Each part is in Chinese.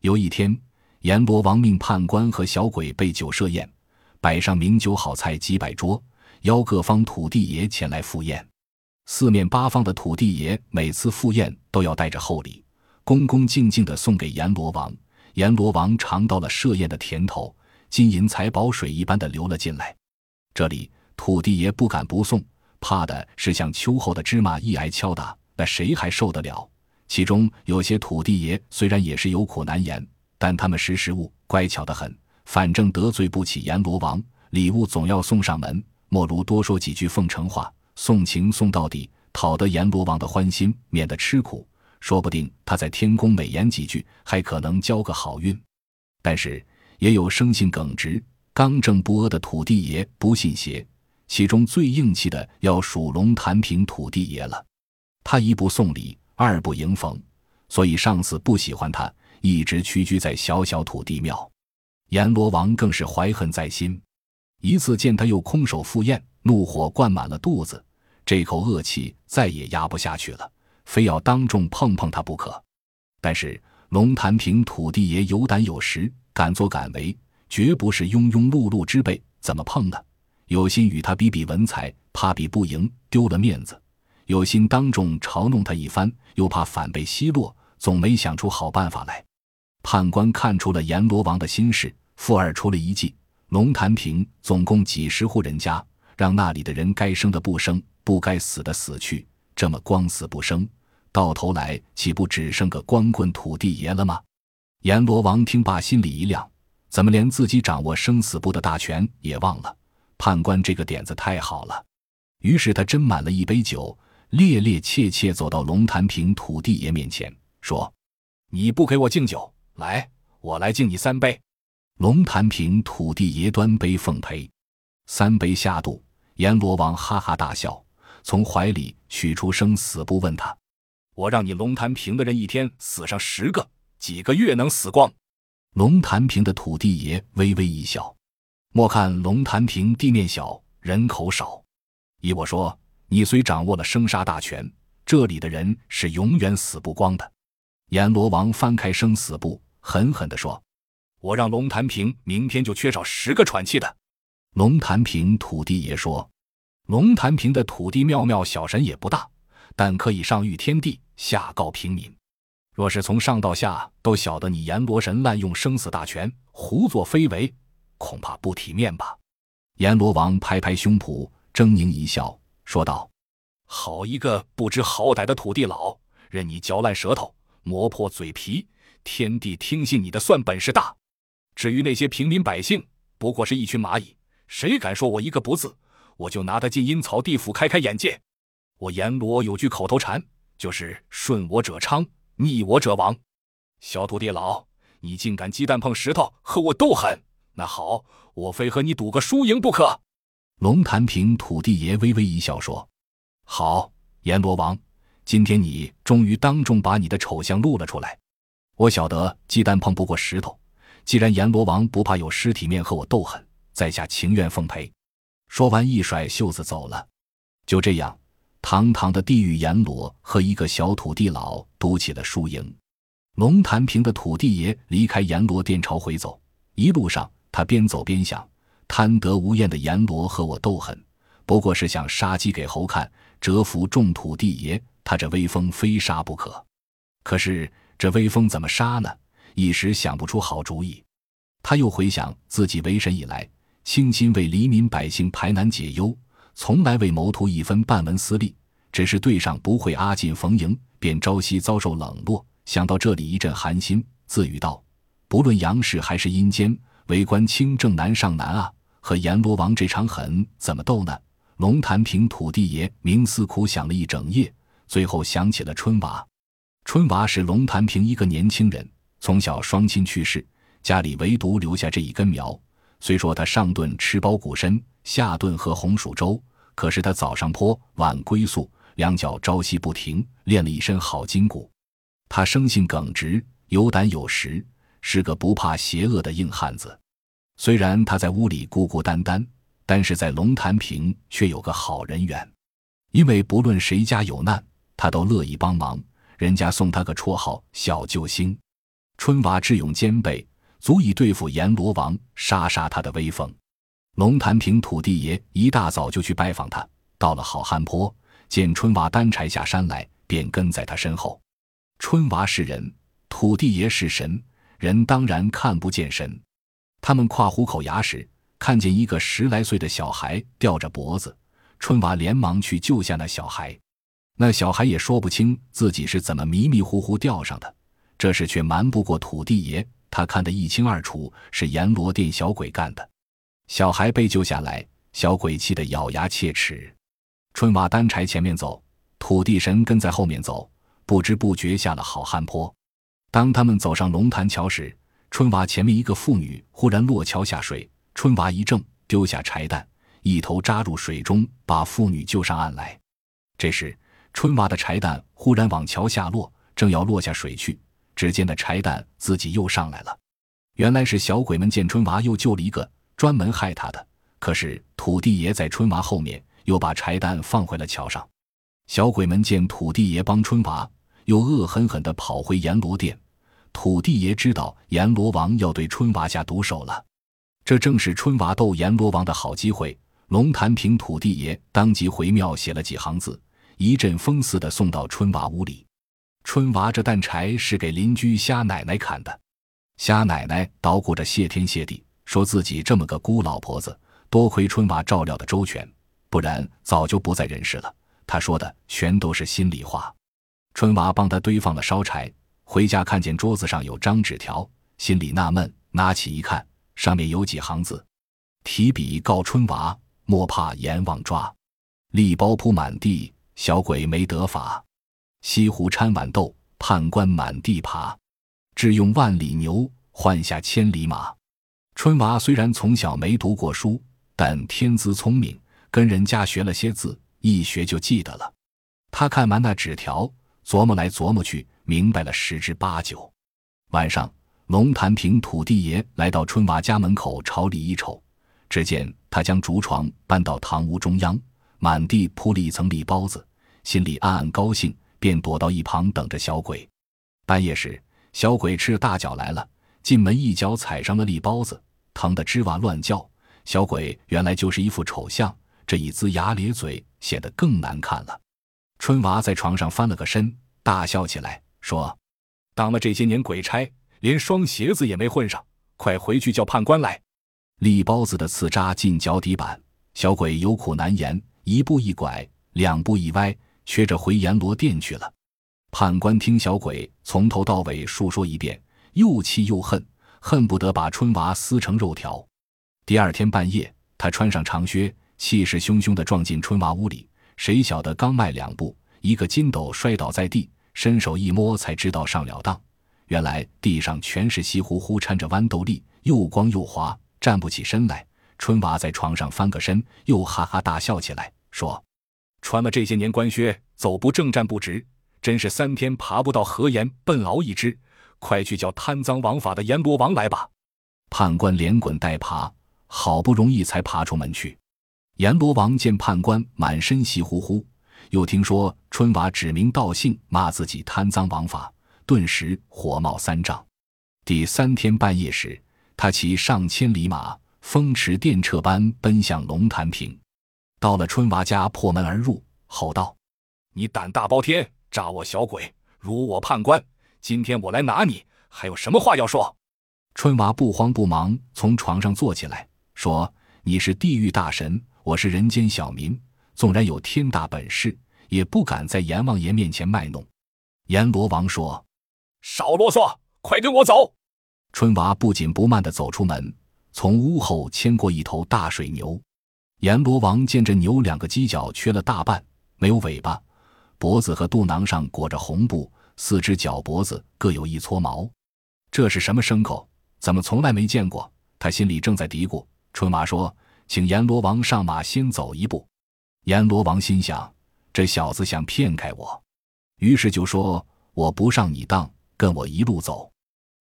有一天，阎罗王命判官和小鬼备酒设宴，摆上名酒好菜几百桌，邀各方土地爷前来赴宴。四面八方的土地爷每次赴宴都要带着厚礼，恭恭敬敬地送给阎罗王。阎罗王尝到了设宴的甜头，金银财宝水一般的流了进来。这里土地爷不敢不送，怕的是像秋后的芝麻一挨敲打，那谁还受得了？其中有些土地爷虽然也是有苦难言，但他们识时务，乖巧得很。反正得罪不起阎罗王，礼物总要送上门，莫如多说几句奉承话，送情送到底，讨得阎罗王的欢心，免得吃苦。说不定他在天宫美言几句，还可能交个好运。但是也有生性耿直、刚正不阿的土地爷不信邪，其中最硬气的要数龙潭坪土地爷了。他一不送礼。二不迎逢，所以上司不喜欢他，一直屈居在小小土地庙。阎罗王更是怀恨在心，一次见他又空手赴宴，怒火灌满了肚子，这口恶气再也压不下去了，非要当众碰碰他不可。但是龙潭坪土地爷有胆有识，敢作敢为，绝不是庸庸碌碌之辈，怎么碰呢？有心与他比比文采，怕比不赢，丢了面子。有心当众嘲弄他一番，又怕反被奚落，总没想出好办法来。判官看出了阎罗王的心事，附二出了一计：龙潭坪总共几十户人家，让那里的人该生的不生，不该死的死去。这么光死不生，到头来岂不只剩个光棍土地爷了吗？阎罗王听罢，心里一亮：怎么连自己掌握生死簿的大权也忘了？判官这个点子太好了。于是他斟满了一杯酒。趔趔趄趄走到龙潭坪土地爷面前，说：“你不给我敬酒，来，我来敬你三杯。”龙潭坪土地爷端杯奉陪，三杯下肚，阎罗王哈哈大笑，从怀里取出生死簿，问他：“我让你龙潭坪的人一天死上十个，几个月能死光？”龙潭坪的土地爷微微一笑：“莫看龙潭坪地面小，人口少，依我说。”你虽掌握了生杀大权，这里的人是永远死不光的。阎罗王翻开生死簿，狠狠地说：“我让龙潭坪明天就缺少十个喘气的。”龙潭坪土地爷说：“龙潭坪的土地庙庙小神也不大，但可以上谕天地，下告平民。若是从上到下都晓得你阎罗神滥用生死大权，胡作非为，恐怕不体面吧？”阎罗王拍拍胸脯，狰狞一笑。说道：“好一个不知好歹的土地佬，任你嚼烂舌头，磨破嘴皮，天地听信你的算本事大。至于那些平民百姓，不过是一群蚂蚁，谁敢说我一个不字，我就拿他进阴曹地府开开眼界。我阎罗有句口头禅，就是顺我者昌，逆我者亡。小土地佬，你竟敢鸡蛋碰石头和我斗狠？那好，我非和你赌个输赢不可。”龙潭坪土地爷微微一笑，说：“好，阎罗王，今天你终于当众把你的丑相露了出来。我晓得鸡蛋碰不过石头，既然阎罗王不怕有尸体面和我斗狠，在下情愿奉陪。”说完，一甩袖子走了。就这样，堂堂的地狱阎罗和一个小土地佬赌起了输赢。龙潭坪的土地爷离开阎罗殿朝回走，一路上他边走边想。贪得无厌的阎罗和我斗狠，不过是想杀鸡给猴看，折服众土地爷。他这威风非杀不可。可是这威风怎么杀呢？一时想不出好主意。他又回想自己为神以来，倾心为黎民百姓排难解忧，从来未谋图一分半文私利，只是对上不会阿进逢迎，便朝夕遭受冷落。想到这里，一阵寒心，自语道：“不论阳世还是阴间，为官清正难上难啊！”和阎罗王这场狠怎么斗呢？龙潭坪土地爷冥思苦想了一整夜，最后想起了春娃。春娃是龙潭坪一个年轻人，从小双亲去世，家里唯独留下这一根苗。虽说他上顿吃包谷参，下顿喝红薯粥，可是他早上坡，晚归宿，两脚朝夕不停，练了一身好筋骨。他生性耿直，有胆有识，是个不怕邪恶的硬汉子。虽然他在屋里孤孤单单，但是在龙潭坪却有个好人缘，因为不论谁家有难，他都乐意帮忙。人家送他个绰号“小救星”。春娃智勇兼备，足以对付阎罗王，杀杀他的威风。龙潭坪土地爷一大早就去拜访他，到了好汉坡，见春娃担柴下山来，便跟在他身后。春娃是人，土地爷是神，人当然看不见神。他们跨虎口崖时，看见一个十来岁的小孩吊着脖子，春娃连忙去救下那小孩。那小孩也说不清自己是怎么迷迷糊糊吊上的，这事却瞒不过土地爷，他看得一清二楚，是阎罗殿小鬼干的。小孩被救下来，小鬼气得咬牙切齿。春娃担柴前面走，土地神跟在后面走，不知不觉下了好汉坡。当他们走上龙潭桥时，春娃前面一个妇女忽然落桥下水，春娃一怔，丢下柴担，一头扎入水中，把妇女救上岸来。这时。春娃的柴担忽然往桥下落，正要落下水去，只见那柴担自己又上来了。原来是小鬼们见春娃又救了一个，专门害他的。可是土地爷在春娃后面，又把柴担放回了桥上。小鬼们见土地爷帮春娃，又恶狠狠地跑回阎罗殿。土地爷知道阎罗王要对春娃下毒手了，这正是春娃斗阎罗王的好机会。龙潭坪土地爷当即回庙写了几行字。一阵风似的送到春娃屋里。春娃这担柴是给邻居虾奶奶砍的。虾奶奶捣鼓着谢天谢地，说自己这么个孤老婆子，多亏春娃照料的周全，不然早就不在人世了。她说的全都是心里话。春娃帮她堆放了烧柴，回家看见桌子上有张纸条，心里纳闷，拿起一看，上面有几行字：提笔告春娃，莫怕阎王抓，力包铺满地。小鬼没得法，西湖掺豌豆，判官满地爬，只用万里牛换下千里马。春娃虽然从小没读过书，但天资聪明，跟人家学了些字，一学就记得了。他看完那纸条，琢磨来琢磨去，明白了十之八九。晚上，龙潭坪土地爷来到春娃家门口，朝里一瞅，只见他将竹床搬到堂屋中央，满地铺了一层栗包子。心里暗暗高兴，便躲到一旁等着小鬼。半夜时，小鬼吃着大脚来了，进门一脚踩上了栗包子，疼得吱哇乱叫。小鬼原来就是一副丑相，这一龇牙咧嘴，显得更难看了。春娃在床上翻了个身，大笑起来，说：“当了这些年鬼差，连双鞋子也没混上，快回去叫判官来。”栗包子的刺扎进脚底板，小鬼有苦难言，一步一拐，两步一歪。瘸着回阎罗殿去了。判官听小鬼从头到尾述说一遍，又气又恨，恨不得把春娃撕成肉条。第二天半夜，他穿上长靴，气势汹汹地撞进春娃屋里。谁晓得刚迈两步，一个筋斗摔倒在地，伸手一摸，才知道上了当。原来地上全是稀乎乎掺着豌豆粒，又光又滑，站不起身来。春娃在床上翻个身，又哈哈大笑起来，说。穿了这些年官靴，走不正站不直，真是三天爬不到河沿，笨鳌一只。快去叫贪赃枉法的阎罗王来吧！判官连滚带爬，好不容易才爬出门去。阎罗王见判官满身稀乎乎，又听说春娃指名道姓骂自己贪赃枉法，顿时火冒三丈。第三天半夜时，他骑上千里马，风驰电掣般奔向龙潭坪。到了春娃家，破门而入，吼道：“你胆大包天，诈我小鬼，辱我判官！今天我来拿你，还有什么话要说？”春娃不慌不忙从床上坐起来，说：“你是地狱大神，我是人间小民，纵然有天大本事，也不敢在阎王爷面前卖弄。”阎罗王说：“少啰嗦，快跟我走！”春娃不紧不慢地走出门，从屋后牵过一头大水牛。阎罗王见这牛两个犄角缺了大半，没有尾巴，脖子和肚囊上裹着红布，四只脚脖子各有一撮毛，这是什么牲口？怎么从来没见过？他心里正在嘀咕。春娃说：“请阎罗王上马先走一步。”阎罗王心想：这小子想骗开我，于是就说：“我不上你当，跟我一路走。”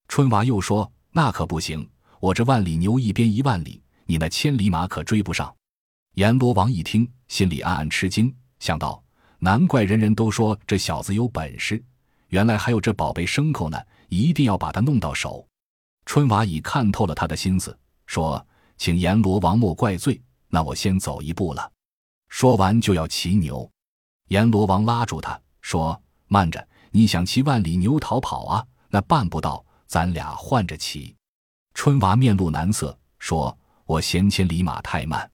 春娃又说：“那可不行，我这万里牛一边一万里，你那千里马可追不上。”阎罗王一听，心里暗暗吃惊，想到：难怪人人都说这小子有本事，原来还有这宝贝牲口呢，一定要把它弄到手。春娃已看透了他的心思，说：“请阎罗王莫怪罪，那我先走一步了。”说完就要骑牛，阎罗王拉住他说：“慢着，你想骑万里牛逃跑啊？那办不到，咱俩换着骑。”春娃面露难色，说：“我嫌千里马太慢，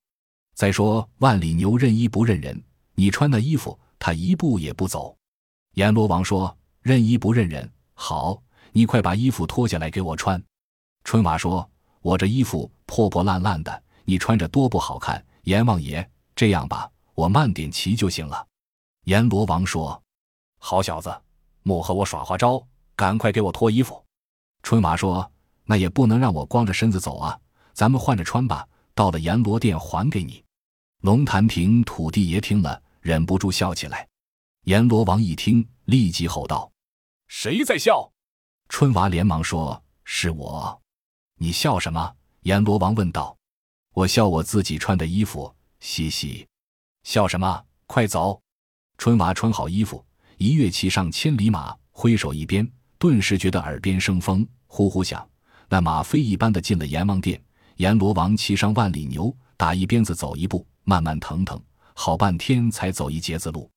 再说万里牛认衣不认人，你穿那衣服，它一步也不走。”阎罗王说。认衣不认人，好，你快把衣服脱下来给我穿。春娃说：“我这衣服破破烂烂的，你穿着多不好看。”阎王爷，这样吧，我慢点骑就行了。阎罗王说：“好小子，莫和我耍花招，赶快给我脱衣服。”春娃说：“那也不能让我光着身子走啊，咱们换着穿吧。到了阎罗殿还给你。”龙潭亭土地爷听了，忍不住笑起来。阎罗王一听，立即吼道。谁在笑？春娃连忙说：“是我。”你笑什么？阎罗王问道。“我笑我自己穿的衣服。”嘻嘻，笑什么？快走！春娃穿好衣服，一跃骑上千里马，挥手一鞭，顿时觉得耳边生风，呼呼响。那马飞一般的进了阎王殿。阎罗王骑上万里牛，打一鞭子走一步，慢慢腾腾，好半天才走一截子路。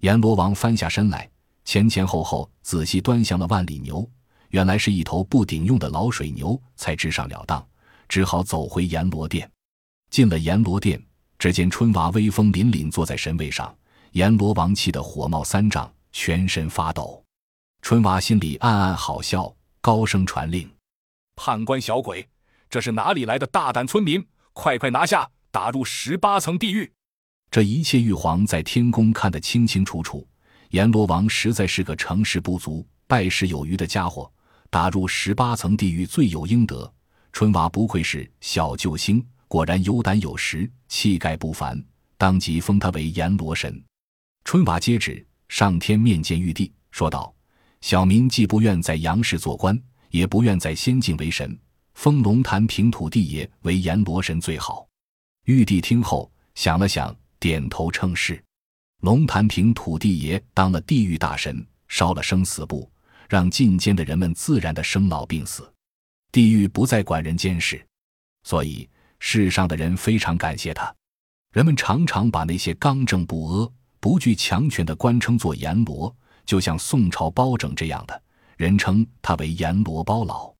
阎罗王翻下身来。前前后后仔细端详了万里牛，原来是一头不顶用的老水牛，才知上了当，只好走回阎罗殿。进了阎罗殿，只见春娃威风凛凛坐在神位上，阎罗王气得火冒三丈，全身发抖。春娃心里暗暗好笑，高声传令：“判官小鬼，这是哪里来的大胆村民？快快拿下，打入十八层地狱！”这一切玉皇在天宫看得清清楚楚。阎罗王实在是个成事不足败事有余的家伙，打入十八层地狱罪有应得。春娃不愧是小救星，果然有胆有识，气概不凡，当即封他为阎罗神。春娃接旨，上天面见玉帝，说道：“小民既不愿在阳世做官，也不愿在仙境为神，封龙潭平土地爷为阎罗神最好。”玉帝听后想了想，点头称是。龙潭平土地爷当了地狱大神，烧了生死簿，让进监的人们自然的生老病死，地狱不再管人间事，所以世上的人非常感谢他。人们常常把那些刚正不阿、不惧强权的官称作阎罗，就像宋朝包拯这样的人称他为阎罗包老。